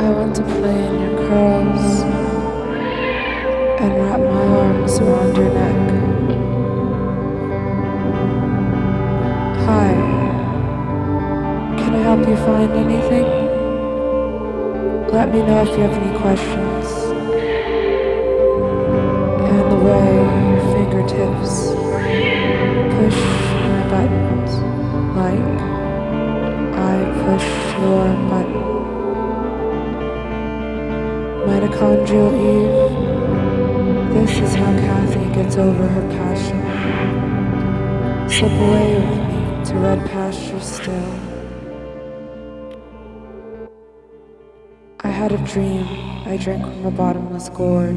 I want to play in your curls and wrap my arms around your neck. Hi. Can I help you find anything? Let me know if you have any questions. And the way your fingertips push my buttons like I push your button. Mitochondrial Eve, this is how Kathy gets over her passion. Slip away with me to red pasture still. I had a dream I drank from a bottomless gourd.